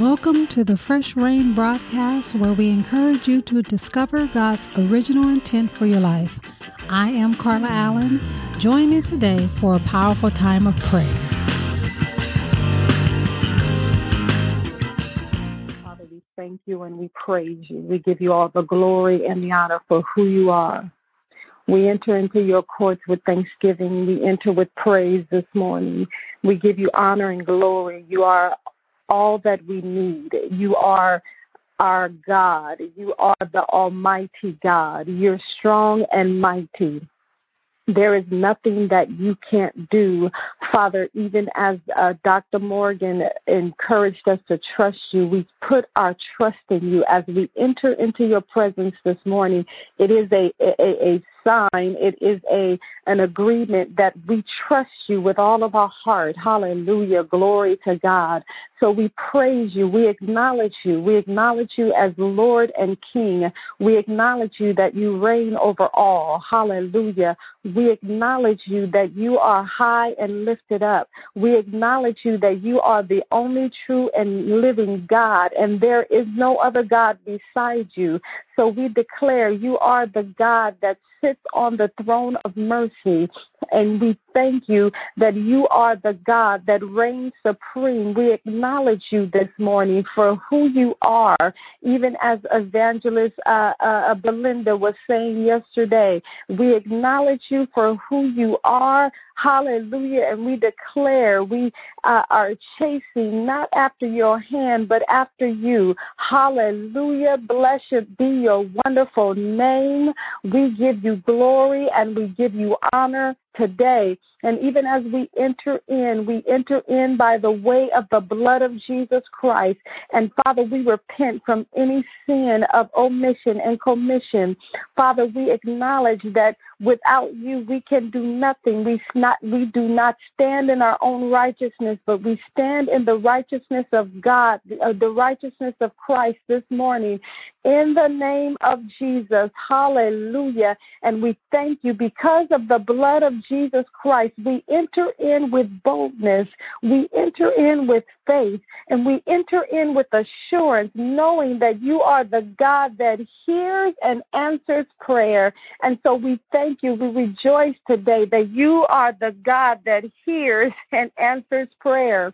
Welcome to the Fresh Reign broadcast, where we encourage you to discover God's original intent for your life. I am Karla Allen. Join me today for a powerful time of prayer. Father, we thank you and we praise you. We give you all the glory and the honor for who you are. We enter into your courts with thanksgiving. We enter with praise this morning. We give you honor and glory. You are all that we need. You are our God. You are the Almighty God. You're strong and mighty. There is nothing that you can't do. Father, even as uh, Dr. Morgan encouraged us to trust you, we put our trust in you as we enter into your presence this morning. It is a, a, a sign, it is a an agreement that we trust you with all of our heart. Hallelujah. Glory to God. So we praise you. We acknowledge you. We acknowledge you as Lord and King. We acknowledge you that you reign over all. Hallelujah. We acknowledge you that you are high and lifted up. We acknowledge you that you are the only true and living God, and there is no other God beside you. So we declare you are the God that sits on the throne of mercy. And we thank you that you are the God that reigns supreme. We acknowledge you this morning for who you are, even as evangelist uh, uh, Belinda was saying yesterday. We acknowledge you for who you are. Hallelujah. And we declare we uh, are chasing not after your hand, but after you. Hallelujah. Blessed be your wonderful name. We give you glory and we give you honor today. And even as we enter in, we enter in by the way of the blood of Jesus Christ. And Father, we repent from any sin of omission and commission. Father, we acknowledge that without you we can do nothing. We not we do not stand in our own righteousness, but we stand in the righteousness of God, uh, the righteousness of Christ this morning. In the name of Jesus. Hallelujah. And we thank you because of the blood of Jesus Christ. We enter in with boldness. We enter in with faith and we enter in with assurance, knowing that you are the God that hears and answers prayer. And so we thank you. We rejoice today that you are the God that hears and answers prayer.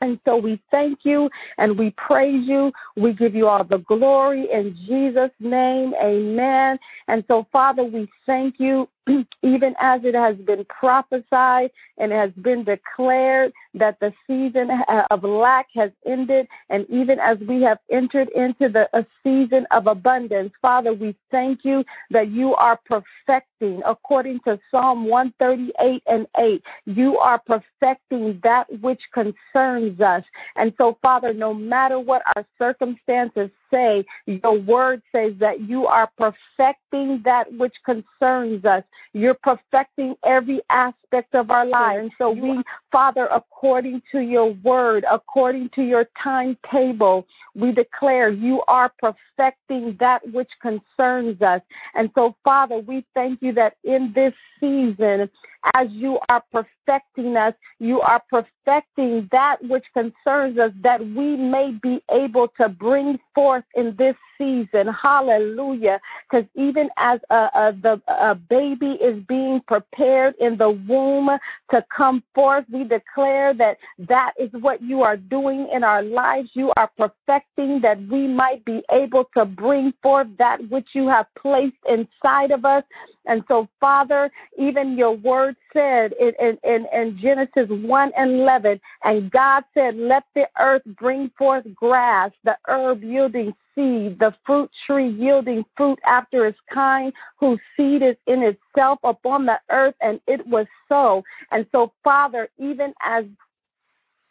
And so we thank you and we praise you. We give you all the glory in Jesus' name. Amen. And so, Father, we thank you even as it has been prophesied and has been declared that the season of lack has ended, and even as we have entered into the a season of abundance, Father, we thank you that you are perfecting, according to Psalm 138 and 8, you are perfecting that which concerns us. And so, Father, no matter what our circumstances say, your word says that you are perfecting that which concerns us. You're perfecting every aspect of our life. And so we, Father, according to your word, according to your timetable, we declare you are perfecting that which concerns us. And so, Father, we thank you that in this season, as you are perfecting us, you are perfecting that which concerns us that we may be able to bring forth in this season. Hallelujah. Because even as a, a, the, a baby is being prepared in the womb to come forth, we declare that that is what you are doing in our lives. You are perfecting that we might be able to bring forth that which you have placed inside of us. And so, Father, even your word said in, in, in, in Genesis 1 and 11, and God said, Let the earth bring forth grass, the herb yielding seed, the fruit tree yielding fruit after its kind, whose seed is in itself upon the earth, and it was so. And so, Father, even as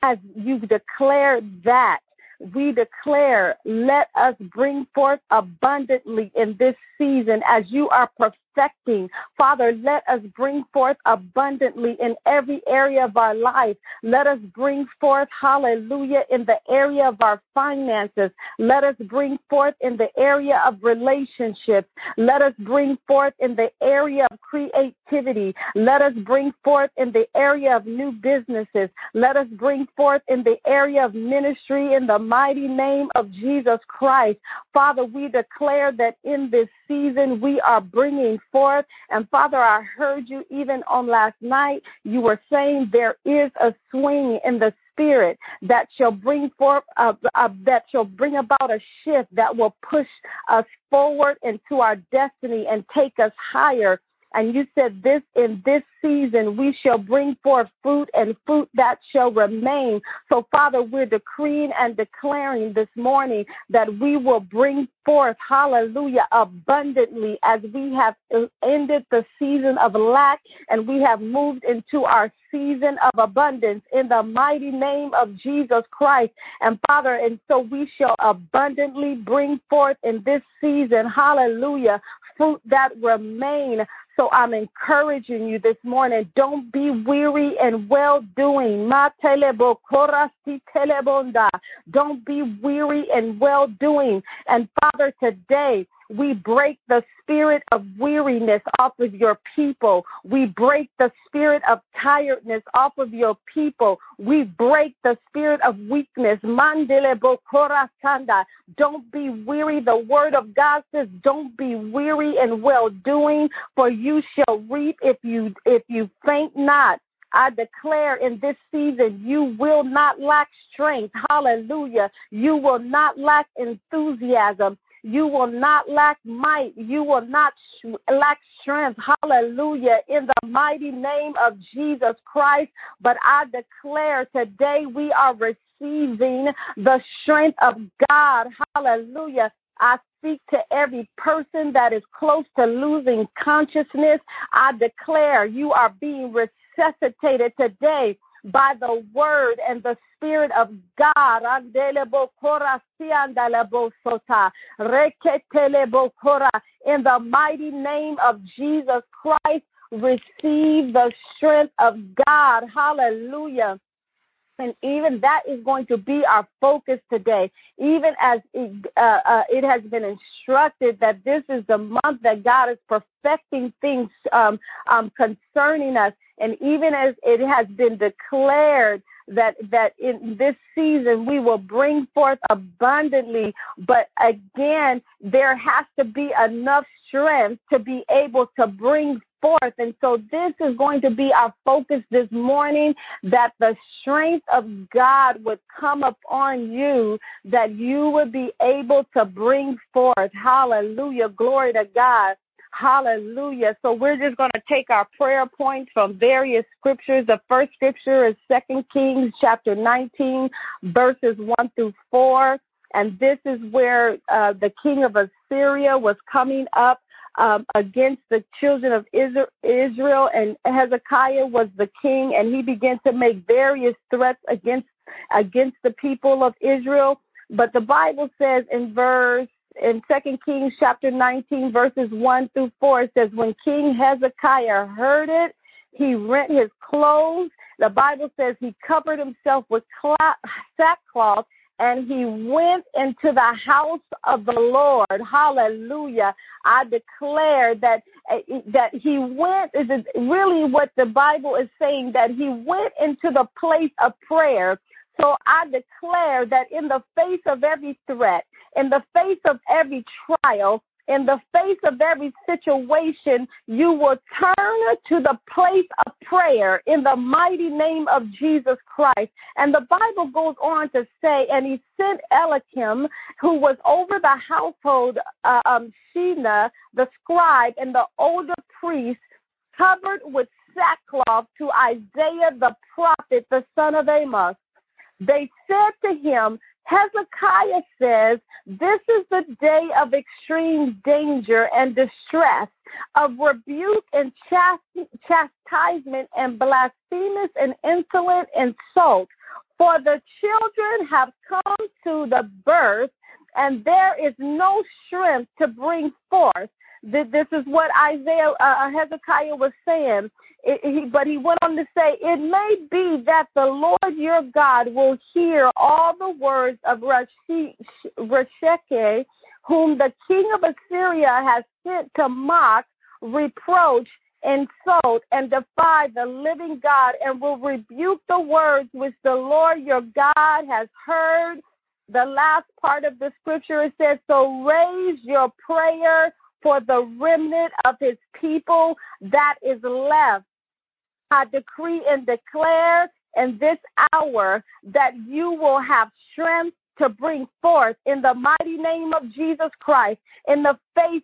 as you declared that, we declare, let us bring forth abundantly in this season as you are perfecting. Father, let us bring forth abundantly in every area of our life. Let us bring forth, hallelujah, in the area of our finances. Let us bring forth in the area of relationships. Let us bring forth in the area of creativity. Let us bring forth in the area of new businesses. Let us bring forth in the area of ministry in the mighty name of Jesus Christ. Father, we declare that in this season we are bringing forth. And Father, I heard you even on last night. You were saying there is a swing in the spirit that shall bring forth uh, uh, that shall bring about a shift that will push us forward into our destiny and take us higher and you said this in this season we shall bring forth fruit and fruit that shall remain. So Father, we're decreeing and declaring this morning that we will bring forth, hallelujah, abundantly as we have ended the season of lack and we have moved into our season of abundance in the mighty name of Jesus Christ. And Father, and so we shall abundantly bring forth in this season, hallelujah, fruit that remain so I'm encouraging you this morning. Don't be weary in well doing. Don't be weary in well doing. And Father, today, we break the spirit of weariness off of your people. We break the spirit of tiredness off of your people. We break the spirit of weakness. Don't be weary. The word of God says, don't be weary in well doing, for you shall reap if you if you faint not. I declare in this season, you will not lack strength. Hallelujah. You will not lack enthusiasm. You will not lack might. You will not sh- lack strength. Hallelujah. In the mighty name of Jesus Christ. But I declare today we are receiving the strength of God. Hallelujah. I speak to every person that is close to losing consciousness. I declare you are being resuscitated today by the word and the spirit of God. In the mighty name of Jesus Christ, receive the strength of God. Hallelujah. And even that is going to be our focus today. Even as it, uh, uh, it has been instructed that this is the month that God is perfecting things um, um, concerning us. And even as it has been declared that that in this season we will bring forth abundantly but again there has to be enough strength to be able to bring forth and so this is going to be our focus this morning that the strength of God would come upon you that you would be able to bring forth hallelujah glory to God Hallelujah. So we're just going to take our prayer points from various scriptures. The first scripture is Second Kings chapter 19, verses 1 through 4. And this is where uh, the king of Assyria was coming up um, against the children of Israel, and Hezekiah was the king, and he began to make various threats against against the people of Israel. But the Bible says in verse in Second Kings chapter 19, verses 1 through 4, it says, When King Hezekiah heard it, he rent his clothes. The Bible says he covered himself with sackcloth and he went into the house of the Lord. Hallelujah. I declare that eh, eh, that he went is really what the Bible is saying that he went into the place of prayer. So I declare that in the face of every threat, in the face of every trial, in the face of every situation, you will turn to the place of prayer in the mighty name of Jesus Christ. And the Bible goes on to say, and he sent Eliakim, who was over the household, uh, um, Shena, the scribe, and the older priest, covered with sackcloth to Isaiah the prophet, the son of Amos. They said to him, Hezekiah says, This is the day of extreme danger and distress, of rebuke and chastisement and blasphemous and insolent insult. For the children have come to the birth, and there is no strength to bring forth. This is what Isaiah uh, uh, Hezekiah was saying. It, he, but he went on to say, It may be that the Lord your God will hear all the words of Rasheke, whom the king of Assyria has sent to mock, reproach, insult, and defy the living God, and will rebuke the words which the Lord your God has heard. The last part of the scripture it says, So raise your prayer for the remnant of his people that is left. I decree and declare in this hour that you will have strength to bring forth in the mighty name of Jesus Christ. In the face,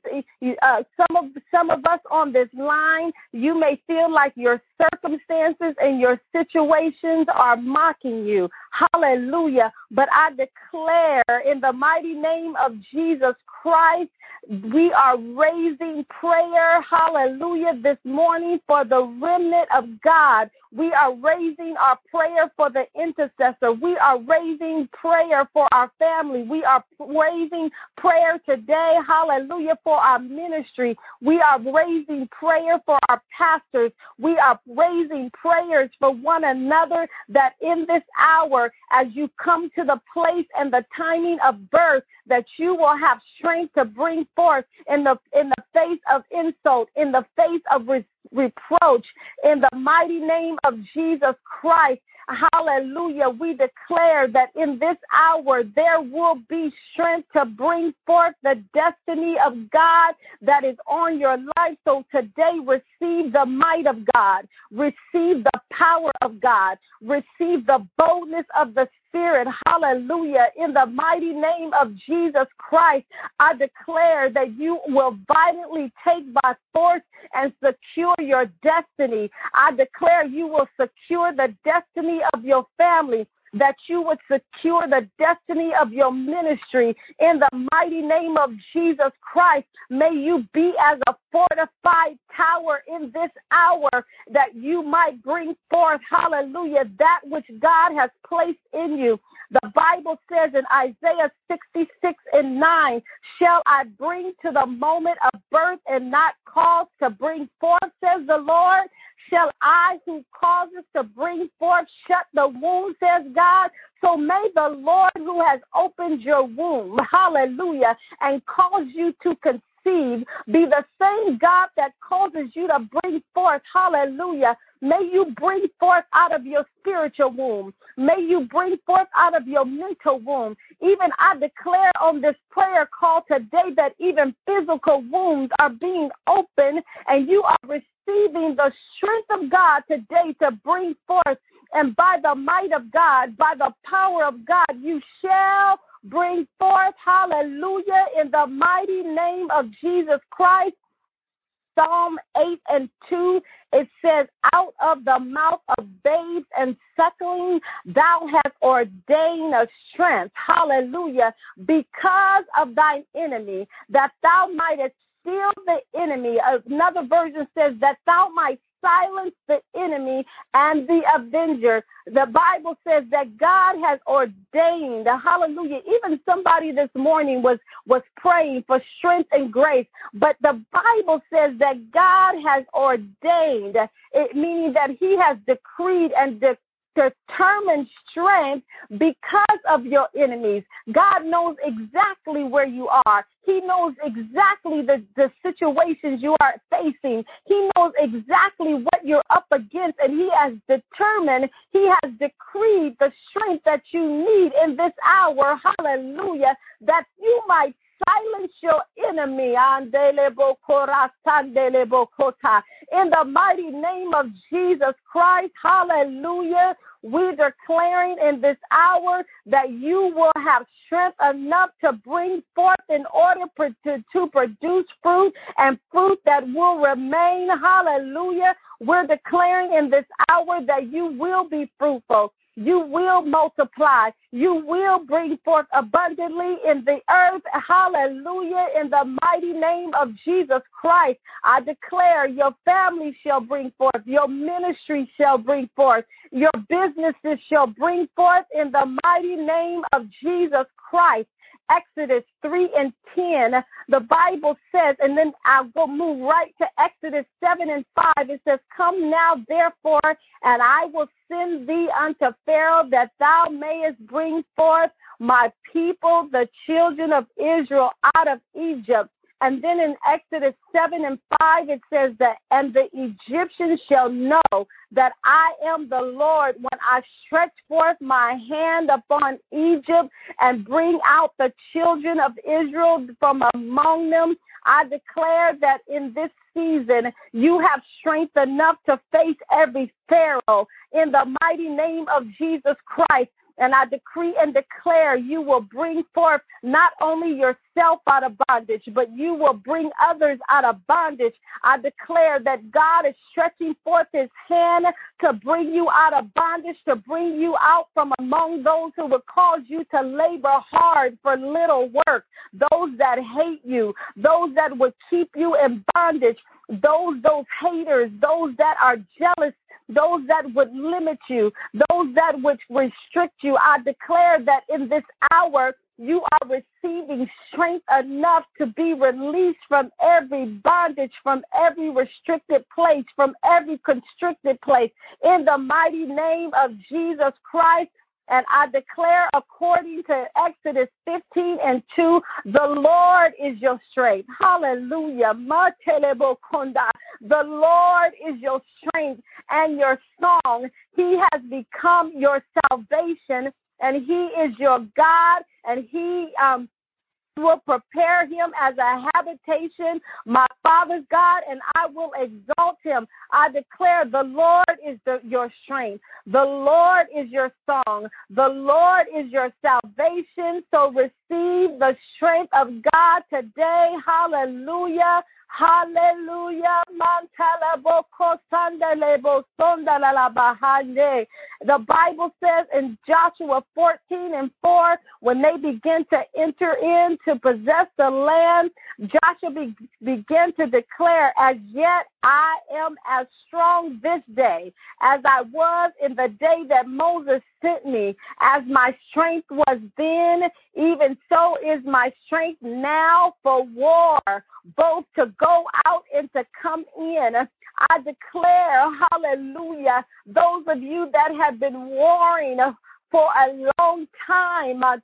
uh, some of some of us on this line, you may feel like your circumstances and your situations are mocking you. Hallelujah! But I declare in the mighty name of Jesus Christ we are raising prayer, hallelujah, this morning for the remnant of God. We are raising our prayer for the intercessor. We are raising prayer for our family. We are raising prayer today, hallelujah, for our ministry. We are raising prayer for our pastors. We are raising prayers for one another that in this hour, as you come to the place and the timing of birth, that you will have strength to bring forth in the in the face of insult, in the face of re- reproach, in the mighty name of Jesus Christ. Hallelujah. We declare that in this hour there will be strength to bring forth the destiny of God that is on your life. So today, receive the might of God, receive the power of God, receive the boldness of the Spirit. Hallelujah. In the mighty name of Jesus Christ, I declare that you will violently take by force and secure your destiny. I declare you will secure the destiny of your family that you would secure the destiny of your ministry in the mighty name of Jesus Christ. May you be as a fortified tower in this hour that you might bring forth, hallelujah, that which God has placed in you. The Bible says in Isaiah 66 and 9, Shall I bring to the moment of birth and not cause to bring forth, says the Lord? Shall I, who causes to bring forth, shut the womb, says God? So may the Lord who has opened your womb, hallelujah, and caused you to conceive, be the same God that causes you to bring forth, hallelujah. May you bring forth out of your spiritual womb. May you bring forth out of your mental womb. Even I declare on this prayer call today that even physical wombs are being opened and you are receiving the strength of God today to bring forth. And by the might of God, by the power of God, you shall bring forth, hallelujah, in the mighty name of Jesus Christ. Psalm 8 and 2, it says, Out of the mouth of babes and suckling, thou hast ordained a strength, hallelujah, because of thine enemy, that thou mightest still the enemy. Another version says that thou might silence the enemy and the avenger. The Bible says that God has ordained, hallelujah. Even somebody this morning was, was praying for strength and grace, but the Bible says that God has ordained, it, meaning that he has decreed and de- determined strength because of your enemies. God knows exactly where you are. He knows exactly the, the situations you are facing. He knows exactly what you're up against, and He has determined, He has decreed the strength that you need in this hour. Hallelujah. That you might silence your enemy. In the mighty name of Jesus Christ, hallelujah. We're declaring in this hour that you will have strength enough to bring forth in order to, to produce fruit and fruit that will remain. Hallelujah. We're declaring in this hour that you will be fruitful. You will multiply. You will bring forth abundantly in the earth. Hallelujah. In the mighty name of Jesus Christ, I declare your family shall bring forth, your ministry shall bring forth, your businesses shall bring forth in the mighty name of Jesus Christ. Exodus 3 and 10, the Bible says, and then I'll go move right to Exodus 7 and 5. It says, Come now, therefore, and I will send thee unto Pharaoh that thou mayest bring forth my people, the children of Israel, out of Egypt. And then in Exodus 7 and 5, it says that, and the Egyptians shall know that I am the Lord when I stretch forth my hand upon Egypt and bring out the children of Israel from among them. I declare that in this season you have strength enough to face every Pharaoh in the mighty name of Jesus Christ. And I decree and declare you will bring forth not only yourself out of bondage, but you will bring others out of bondage. I declare that God is stretching forth his hand to bring you out of bondage, to bring you out from among those who would cause you to labor hard for little work, those that hate you, those that would keep you in bondage, those those haters, those that are jealous those that would limit you, those that would restrict you. I declare that in this hour, you are receiving strength enough to be released from every bondage, from every restricted place, from every constricted place. In the mighty name of Jesus Christ, and I declare, according to Exodus 15 and 2, the Lord is your strength. Hallelujah. The Lord is your strength and your song. He has become your salvation, and He is your God, and He um, will prepare him as a habitation, my Father's God, and I will exalt him. I declare the Lord is the, your strength. The Lord is your song. The Lord is your salvation. So receive the strength of God today. Hallelujah. Hallelujah. The Bible says in Joshua 14 and 4, when they begin to enter in to possess the land, Joshua be, began to declare, As yet I am as strong this day as I was in the day that Moses sent me. As my strength was then, even so is my strength now for war, both to go out and to come in. I declare, hallelujah, those of you that have been warring for a long time. I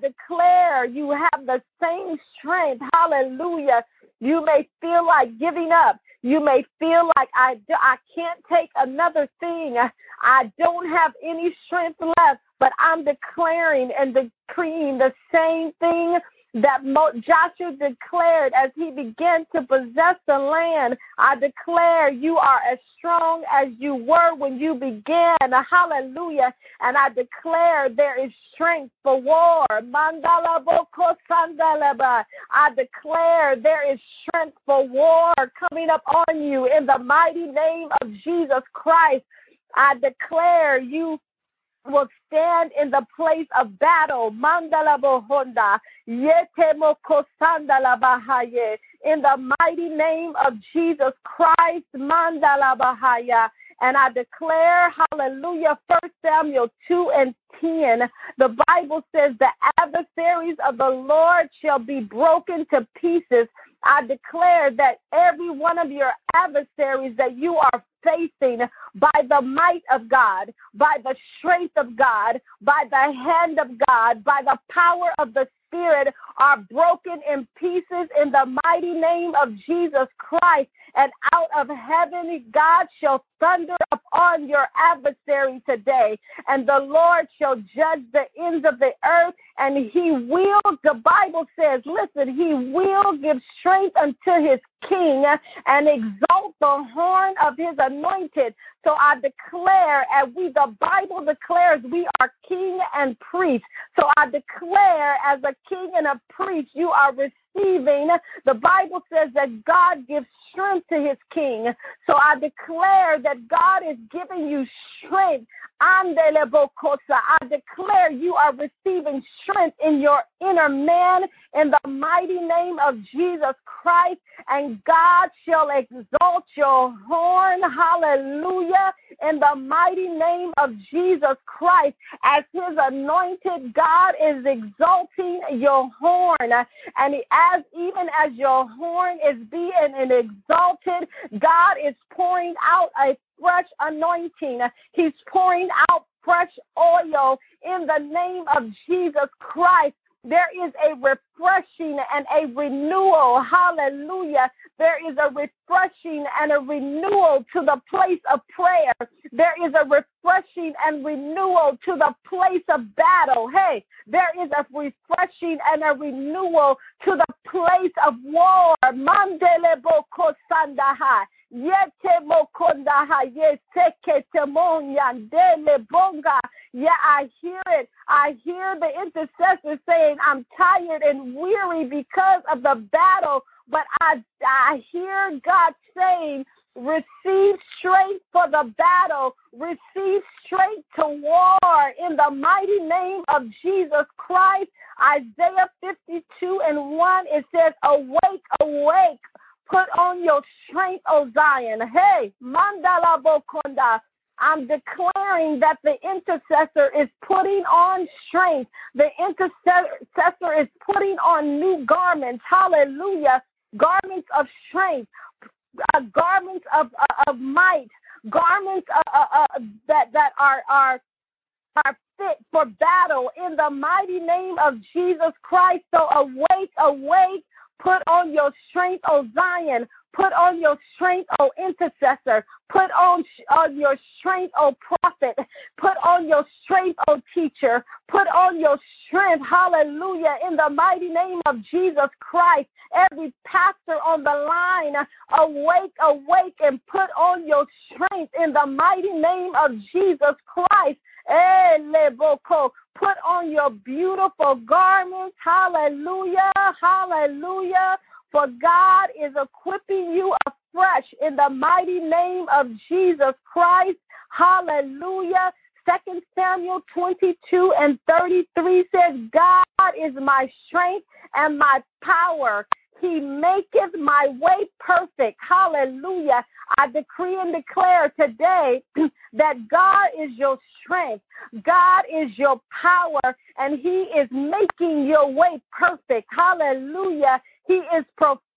declare you have the same strength. Hallelujah. You may feel like giving up. You may feel like I, I can't take another thing. I don't have any strength left, but I'm declaring and decreeing the same thing that Joshua declared as he began to possess the land. I declare you are as strong as you were when you began. Hallelujah. And I declare there is strength for war. I declare there is strength for war coming up on you in the mighty name of Jesus Christ. I declare you will stand in the place of battle. Mandala bohonda, yetemo kosandala bahaye. In the mighty name of Jesus Christ, mandala bahaya. And I declare, hallelujah, First Samuel 2 and 10, the Bible says, the adversaries of the Lord shall be broken to pieces. I declare that every one of your adversaries that you are facing by the might of God, by the strength of God, by the hand of God, by the power of the Spirit are broken in pieces in the mighty name of Jesus Christ. And out of heaven, God shall thunder upon your adversary today. And the Lord shall judge the ends of the earth. And he will, the Bible says, listen, he will give strength unto his king and exalt the horn of his anointed. So I declare, as we, the Bible declares, we are king and priest. So I declare, as a king and a priest, you are receiving. The Bible says that God gives strength to his king. So I declare that God is giving you strength. I declare you are receiving strength in your inner man in the mighty name of Jesus Christ, and God shall exalt your horn. Hallelujah. in the mighty name of Jesus Christ. As his anointed, God is exalting your horn. And as even as your horn is being exalted, God is pouring out a fresh anointing. He's pouring out fresh oil in the name of Jesus Christ. There is a refreshing and a renewal. Hallelujah. There is a refreshing and a renewal to the place of prayer. There is a refreshing and renewal to the place of battle. Hey, there is a refreshing and a renewal to the place of war. Mandele boko sandaha. Yete. Yeseke temonyandele bonga. Yeah, I hear it. I hear the intercessor saying, I'm tired and weary because of the battle. But I, I hear God saying, receive strength for the battle, receive strength to war in the mighty name of Jesus Christ. Isaiah 52 and 1, it says, Awake, awake, put on your strength, O Zion. Hey, mandala bokonda. I'm declaring that the intercessor is putting on strength. The intercessor is putting on new garments. Hallelujah. Garments of strength, uh, garments of, uh, of might, garments uh, uh, uh, that, that are, are, are fit for battle in the mighty name of Jesus Christ. So awake, awake, put on your strength, O Zion. Put on your strength, O intercessor. Put on, on your strength, O prophet. Put on your strength, O teacher. Put on your strength, hallelujah, in the mighty name of Jesus Christ. Every pastor on the line, awake, awake, and put on your strength in the mighty name of Jesus Christ. Put on your beautiful garments. Hallelujah. Hallelujah. For God is equipping you afresh in the mighty name of Jesus Christ. Hallelujah. Second Samuel 22 and 33 says, God is my strength and my power. He maketh my way perfect. Hallelujah. I decree and declare today that God is your strength. God is your power and he is making your way perfect. Hallelujah. He is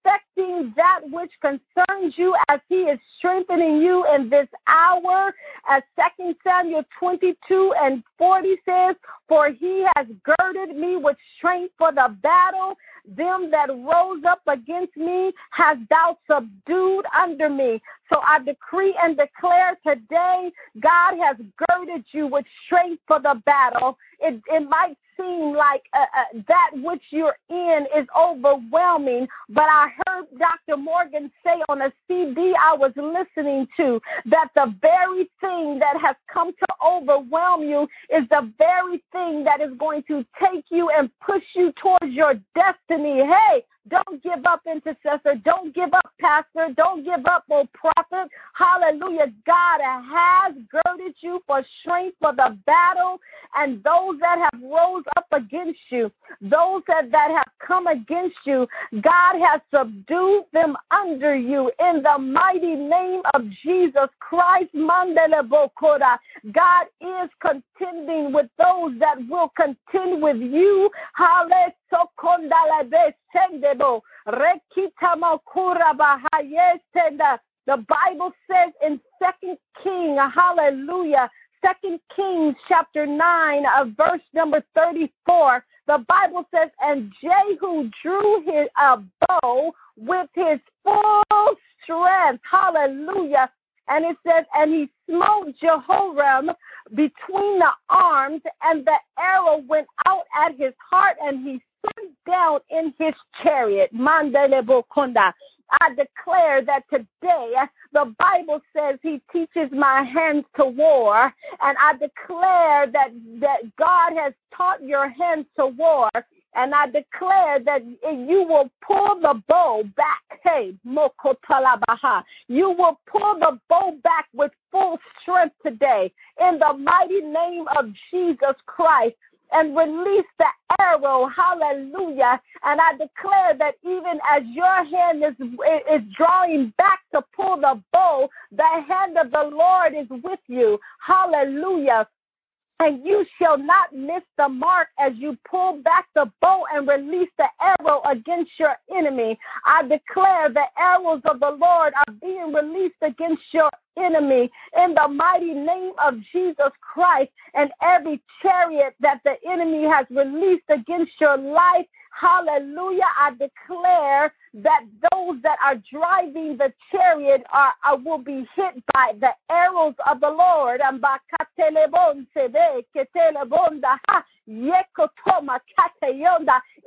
perfecting that which concerns you as he is strengthening you in this hour. As 2 Samuel 22 and 40 says, For he has girded me with strength for the battle. Them that rose up against me has thou subdued under me. So I decree and declare today, God has girded you with strength for the battle. It, it might seem like uh, uh, that which you're in is overwhelming, but I heard Dr. Morgan say on a CD I was listening to that the very thing that has come to overwhelm you is the very thing that is going to take you and push you towards your destiny. Hey, don't give up, intercessor. Don't give up, pastor. Don't give up, oh prophet. Hallelujah. God has girded you for strength for the battle, and those that have rose up against you, those that, that have come against you, God has subdued them under you in the mighty name of Jesus Christ. God is contending with those that will contend with you. Hallelujah sendebo. The Bible says in Second King, hallelujah, Second Kings chapter 9, uh, verse number 34, the Bible says, and Jehu drew his bow with his full strength. Hallelujah. And it says, and he smote Jehoram between the arms, and the arrow went out at his heart, and he down in his chariot. I declare that today the Bible says he teaches my hands to war, and I declare that that God has taught your hands to war. And I declare that you will pull the bow back. Hey, Mokotalabaha. You will pull the bow back with full strength today in the mighty name of Jesus Christ. And release the arrow. Hallelujah. And I declare that even as your hand is, is drawing back to pull the bow, the hand of the Lord is with you. Hallelujah and you shall not miss the mark as you pull back the bow and release the arrow against your enemy. I declare the arrows of the Lord are being released against your enemy in the mighty name of Jesus Christ and every chariot that the enemy has released against your life Hallelujah. I declare that those that are driving the chariot are, are will be hit by the arrows of the Lord.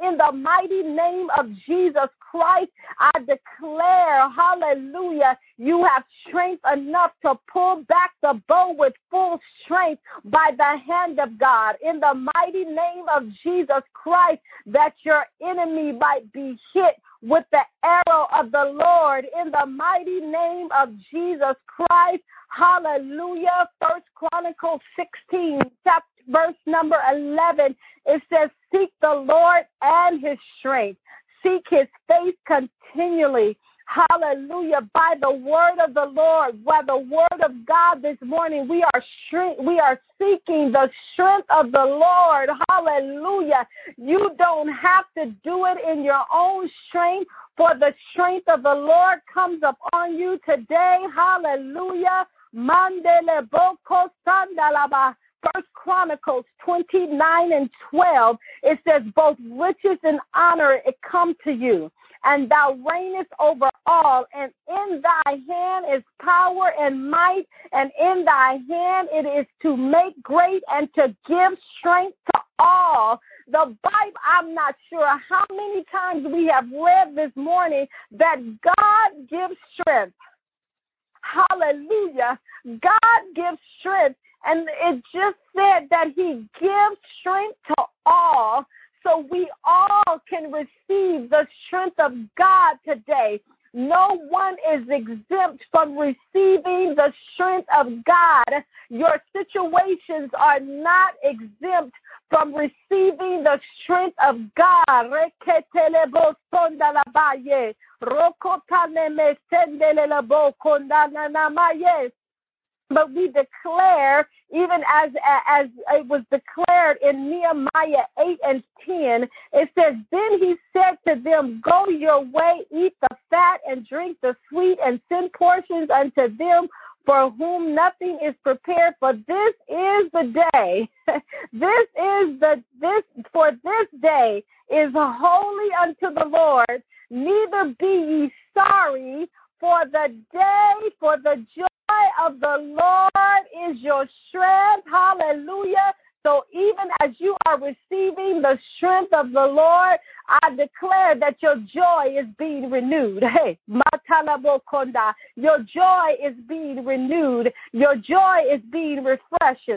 In the mighty name of Jesus Christ, I declare, hallelujah, you have strength enough to pull back the bow with full strength by the hand of God. In the mighty name of Jesus Christ, that your enemy might be hit with the arrow of the Lord. In the mighty name of Jesus Christ, hallelujah. First Chronicles 16, chapter verse number 11, it says, Seek the Lord and his strength. Seek his face continually Hallelujah. By the word of the Lord, by the word of God this morning, we are shrink, we are seeking the strength of the Lord. Hallelujah. You don't have to do it in your own strength, for the strength of the Lord comes upon you today. Hallelujah. Mandele boko sandalaba. First Chronicles 29 and 12, it says, both riches and honor it come to you and thou reignest over all, and in thy hand is power and might, and in thy hand it is to make great and to give strength to all. The Bible, I'm not sure how many times we have read this morning that God gives strength. Hallelujah. God gives strength. And it just said that He gives strength to all so we all can receive the strength of God today. No one is exempt from receiving the strength of God. Your situations are not exempt from receiving the strength of God. But we declare, even as as it was declared in Nehemiah 8 and 10, it says, Then he said to them, Go your way, eat the fat and drink the sweet, and send portions unto them for whom nothing is prepared for this is the day this is the this for this day is holy unto the lord. Neither be ye sorry for the day for the joy of the Lord is your strength. Hallelujah. So even as you are receiving the strength of the Lord, I declare that your joy is being renewed. Hey, Matalabokonda, your joy is being renewed. Your joy is being refreshed.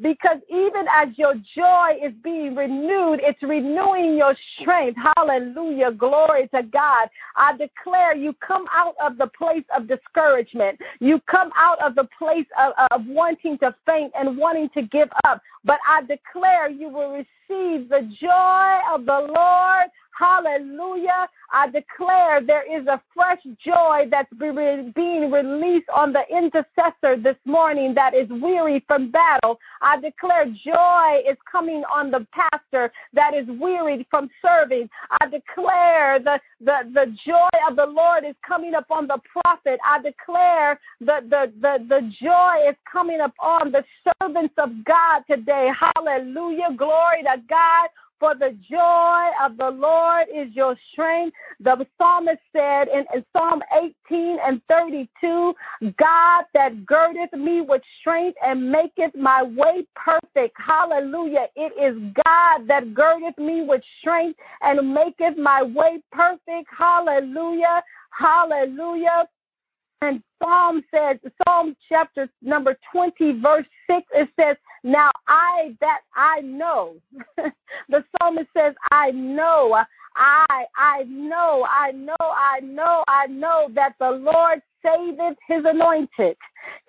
Because even as your joy is being renewed, it's renewing your strength. Hallelujah. Glory to God. I declare you come out of the place of discouragement. You come out of the place of, of wanting to faint and wanting to give up. But I declare you will receive the joy of the Lord. Hallelujah. I declare there is a fresh joy that's being released on the intercessor this morning that is weary from battle. I declare joy is coming on the pastor that is wearied from serving. I declare the, the, the joy of the Lord is coming upon the prophet. I declare the, the, the, the joy is coming upon the servants of God today. Hallelujah. Glory to God. For the joy of the Lord is your strength. The psalmist said in, Psalm 18 and 32, God that girdeth me with strength and maketh my way perfect. Hallelujah. It is God that girdeth me with strength and maketh my way perfect. Hallelujah. Hallelujah. And Psalm says, Psalm chapter number 20, verse 6, it says, Now I that I know, the psalmist says, I know, I, I know, I know, I know, I know that the Lord saveth his anointed.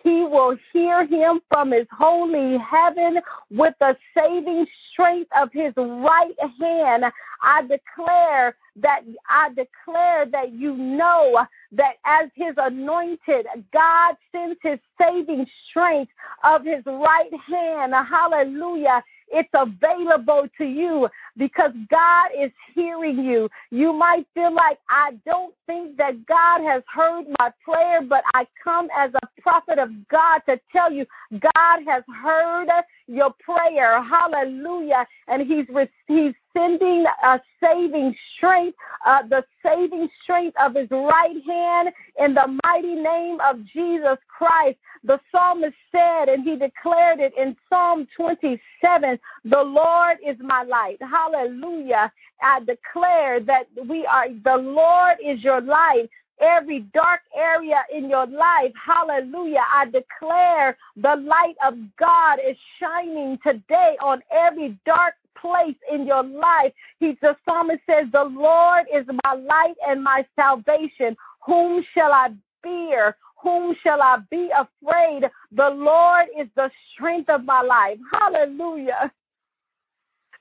He will hear him from his holy heaven with the saving strength of his right hand. I declare that I declare that you know that as his anointed, God sends his saving strength of his right hand. Hallelujah. It's available to you because God is hearing you. You might feel like, I don't think that God has heard my prayer, but I come as a prophet of God to tell you God has heard your prayer. Hallelujah. And He's, he's sending a saving strength, uh, the saving strength of His right hand in the mighty name of Jesus Christ. The psalmist said, and he declared it in Psalm 27 The Lord is my light. Hallelujah. I declare that we are, the Lord is your light every dark area in your life. Hallelujah. I declare the light of God is shining today on every dark place in your life. He the psalmist says, The Lord is my light and my salvation. Whom shall I fear? Whom shall I be afraid? The Lord is the strength of my life. Hallelujah.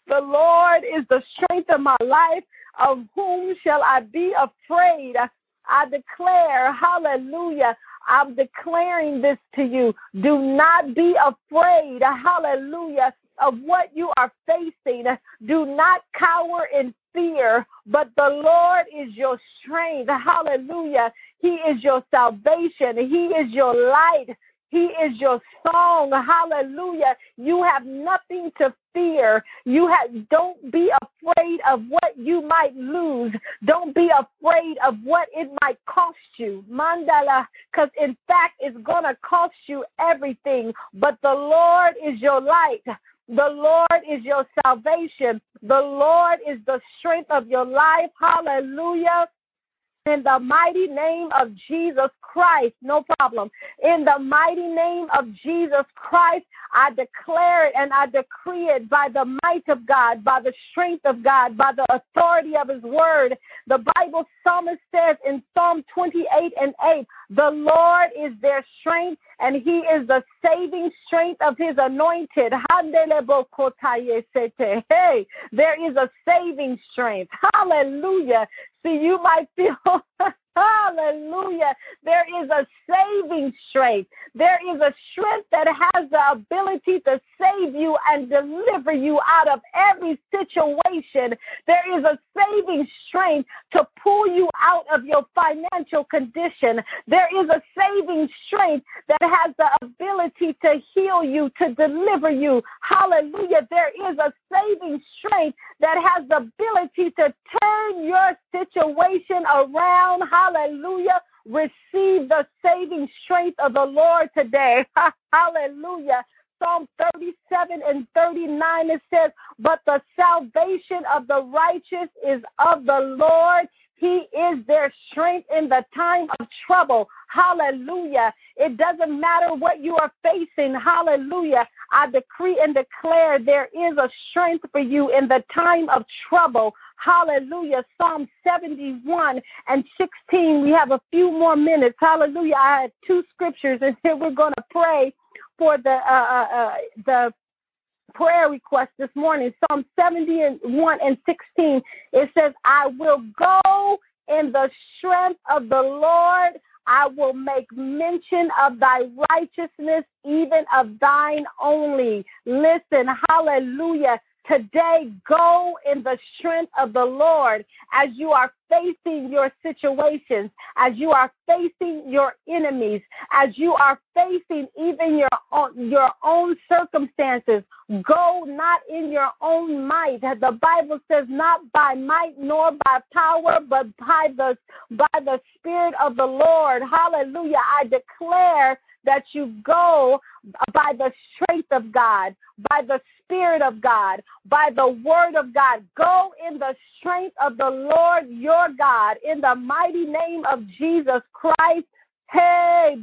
The Lord is the strength of my life. Of whom shall I be afraid? I declare, hallelujah. I'm declaring this to you. Do not be afraid, hallelujah, of what you are facing. Do not cower in fear, but the Lord is your strength. Hallelujah. He is your salvation. He is your light. He is your song. Hallelujah. You have nothing to fear. You have, don't be afraid of what you might lose. Don't be afraid of what it might cost you. Mandala, because in fact, it's going to cost you everything. But the Lord is your light. The Lord is your salvation. The Lord is the strength of your life. Hallelujah in the mighty name of Jesus Christ. No problem. In the mighty name of Jesus Christ, I declare it and I decree it by the might of God, by the strength of God, by the authority of His word. The Bible psalmist says in Psalm 28 and 8, the Lord is their strength and He is the saving strength of His anointed. Hey, there is a saving strength. Hallelujah. See, you might feel Hallelujah. There is a saving strength. There is a strength that has the ability to save you and deliver you out of every situation. There is a saving strength to pull you out of your financial condition. There is a saving strength that has the ability to heal you, to deliver you. Hallelujah. There is a saving strength that has the ability to turn your situation around. Hallelujah. Receive the saving strength of the Lord today. Hallelujah. Psalm 37 and 39 it says, But the salvation of the righteous is of the Lord. He is their strength in the time of trouble. Hallelujah. It doesn't matter what you are facing. Hallelujah. I decree and declare there is a strength for you in the time of trouble. Hallelujah. Psalm 71 and 16. We have a few more minutes. Hallelujah. I have two scriptures and then we're going to pray for the uh, uh, uh, the prayer request this morning. Psalm 71 and 16. It says, I will go in the strength of the Lord. I will make mention of thy righteousness, even of thine only. Listen, hallelujah. Today, go in the strength of the Lord as you are facing your situations, as you are facing your enemies, as you are facing even your own, your own circumstances. Go not in your own might. The Bible says, not by might nor by power, but by the by the Spirit of the Lord. Hallelujah! I declare that you go by the strength of God, by the Spirit of God, by the Word of God. Go in the strength of the Lord your God, in the mighty name of Jesus Christ. Hey.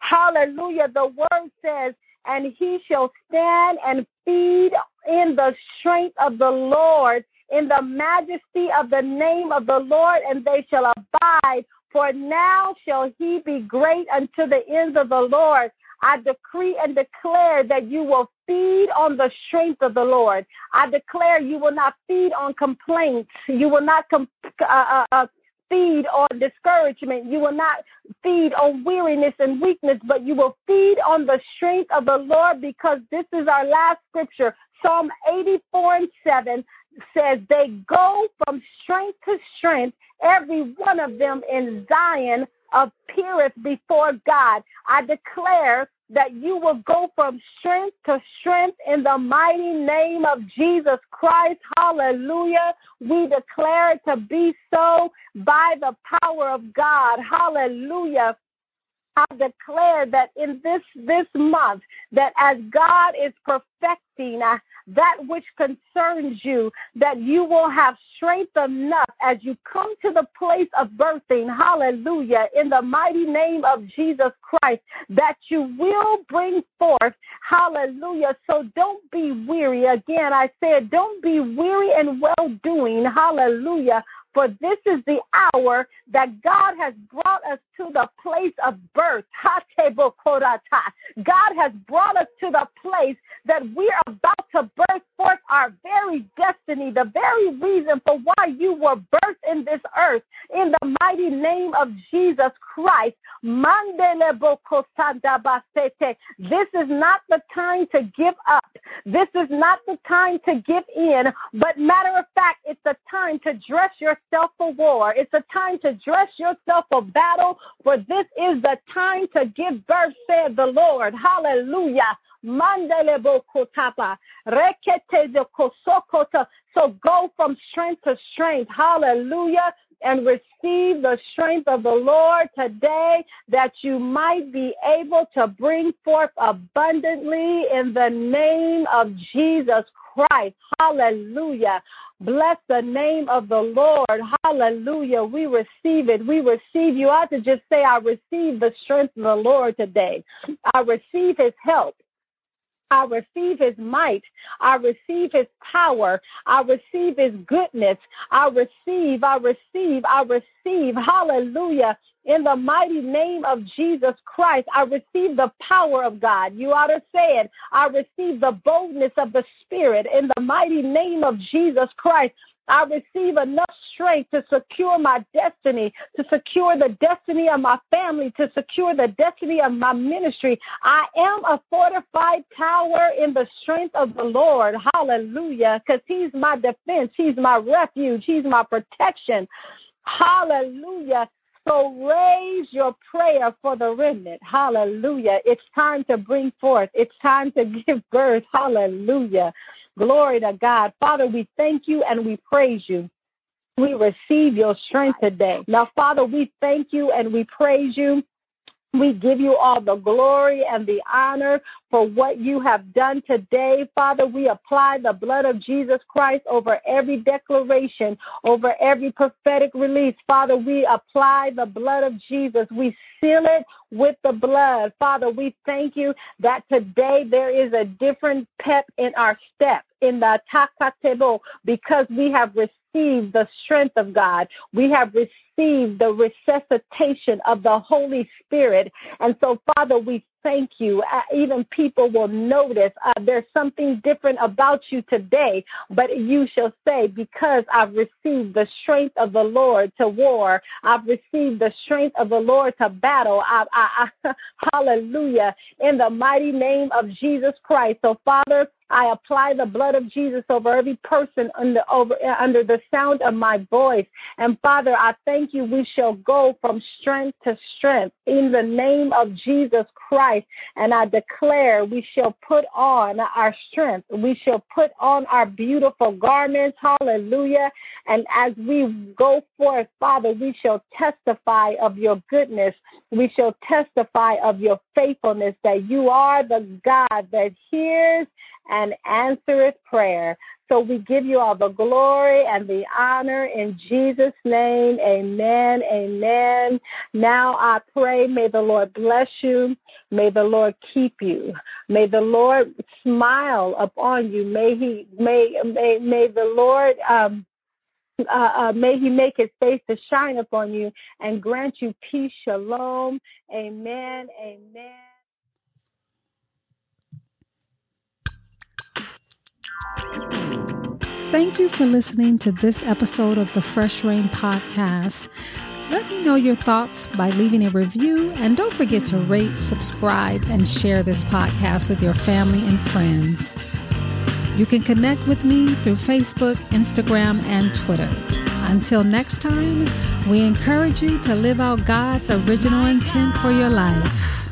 Hallelujah. The word says, and he shall stand and feed in the strength of the Lord, in the majesty of the name of the Lord, and they shall abide For now shall he be great unto the ends of the Lord. I decree and declare that you will feed on the strength of the Lord. I declare you will not feed on complaints. You will not com- uh, uh, uh, feed on discouragement. You will not feed on weariness and weakness, but you will feed on the strength of the Lord because this is our last scripture. Psalm 84 and 7 says, They go from strength to strength, every one of them in Zion appeareth before God. I declare that you will go from strength to strength in the mighty name of Jesus Christ. Hallelujah. We declare it to be so by the power of God. Hallelujah. I declare that in this this month that as God is perfecting that which concerns you, that you will have strength enough as you come to the place of birthing, hallelujah, in the mighty name of Jesus Christ, that you will bring forth, hallelujah. So don't be weary. Again, I said, don't be weary and well doing, hallelujah for this is the hour that God has brought us to the place of birth. God has brought us to the place that we are about to birth forth our very destiny, the very reason for why you were birthed in this earth. In the mighty name of Jesus Christ. This is not the time to give up. This is not the time to give in. But matter of fact, it's a time to dress yourself for war. It's a time to dress yourself for battle. For this is the time to give birth, said the Lord. Hallelujah. So go from strength to strength. Hallelujah and receive the strength of the Lord today that you might be able to bring forth abundantly in the name of Jesus Christ. Hallelujah. Bless the name of the Lord. Hallelujah. We receive it. We receive. You ought to just say, I receive the strength of the Lord today. I receive his help. I receive his might. I receive his power. I receive his goodness. I receive, I receive, I receive. Hallelujah. In the mighty name of Jesus Christ, I receive the power of God. You ought to say it. I receive the boldness of the Spirit in the mighty name of Jesus Christ. I receive enough strength to secure my destiny, to secure the destiny of my family, to secure the destiny of my ministry. I am a fortified tower in the strength of the Lord. Hallelujah. Because He's my defense, He's my refuge, He's my protection. Hallelujah. So raise your prayer for the remnant. Hallelujah. It's time to bring forth. It's time to give birth. Hallelujah. Glory to God. Father, we thank you and we praise you. We receive your strength today. Now, Father, we thank you and we praise you. We give you all the glory and the honor for what you have done today. Father, we apply the blood of Jesus Christ over every declaration, over every prophetic release. Father, we apply the blood of Jesus. We seal it with the blood. Father, we thank you that today there is a different pep in our step in the takatebo because we have received the strength of God. We have received the resuscitation of the Holy Spirit. And so, Father, we thank you. Uh, even people will notice uh, there's something different about you today, but you shall say, because I've received the strength of the Lord to war, I've received the strength of the Lord to battle. I, I, I, hallelujah. In the mighty name of Jesus Christ. So, Father, I apply the blood of Jesus over every person under over under the sound of my voice. And Father, I thank you. We shall go from strength to strength in the name of Jesus Christ. And I declare we shall put on our strength. We shall put on our beautiful garments. Hallelujah. And as we go forth, Father, we shall testify of your goodness. We shall testify of your faithfulness that you are the God that hears and answereth prayer. So we give you all the glory and the honor in Jesus' name. Amen. Amen. Now I pray, may the Lord bless you. May the Lord keep you. May the Lord smile upon you. May he may may may the Lord um uh, uh, may he make his face to shine upon you and grant you peace. Shalom. Amen. Amen. Thank you for listening to this episode of the Fresh Reign Podcast. Let me know your thoughts by leaving a review, and don't forget to rate, subscribe, and share this podcast with your family and friends. You can connect with me through Facebook, Instagram, and Twitter. Until next time, we encourage you to live out God's original intent for your life.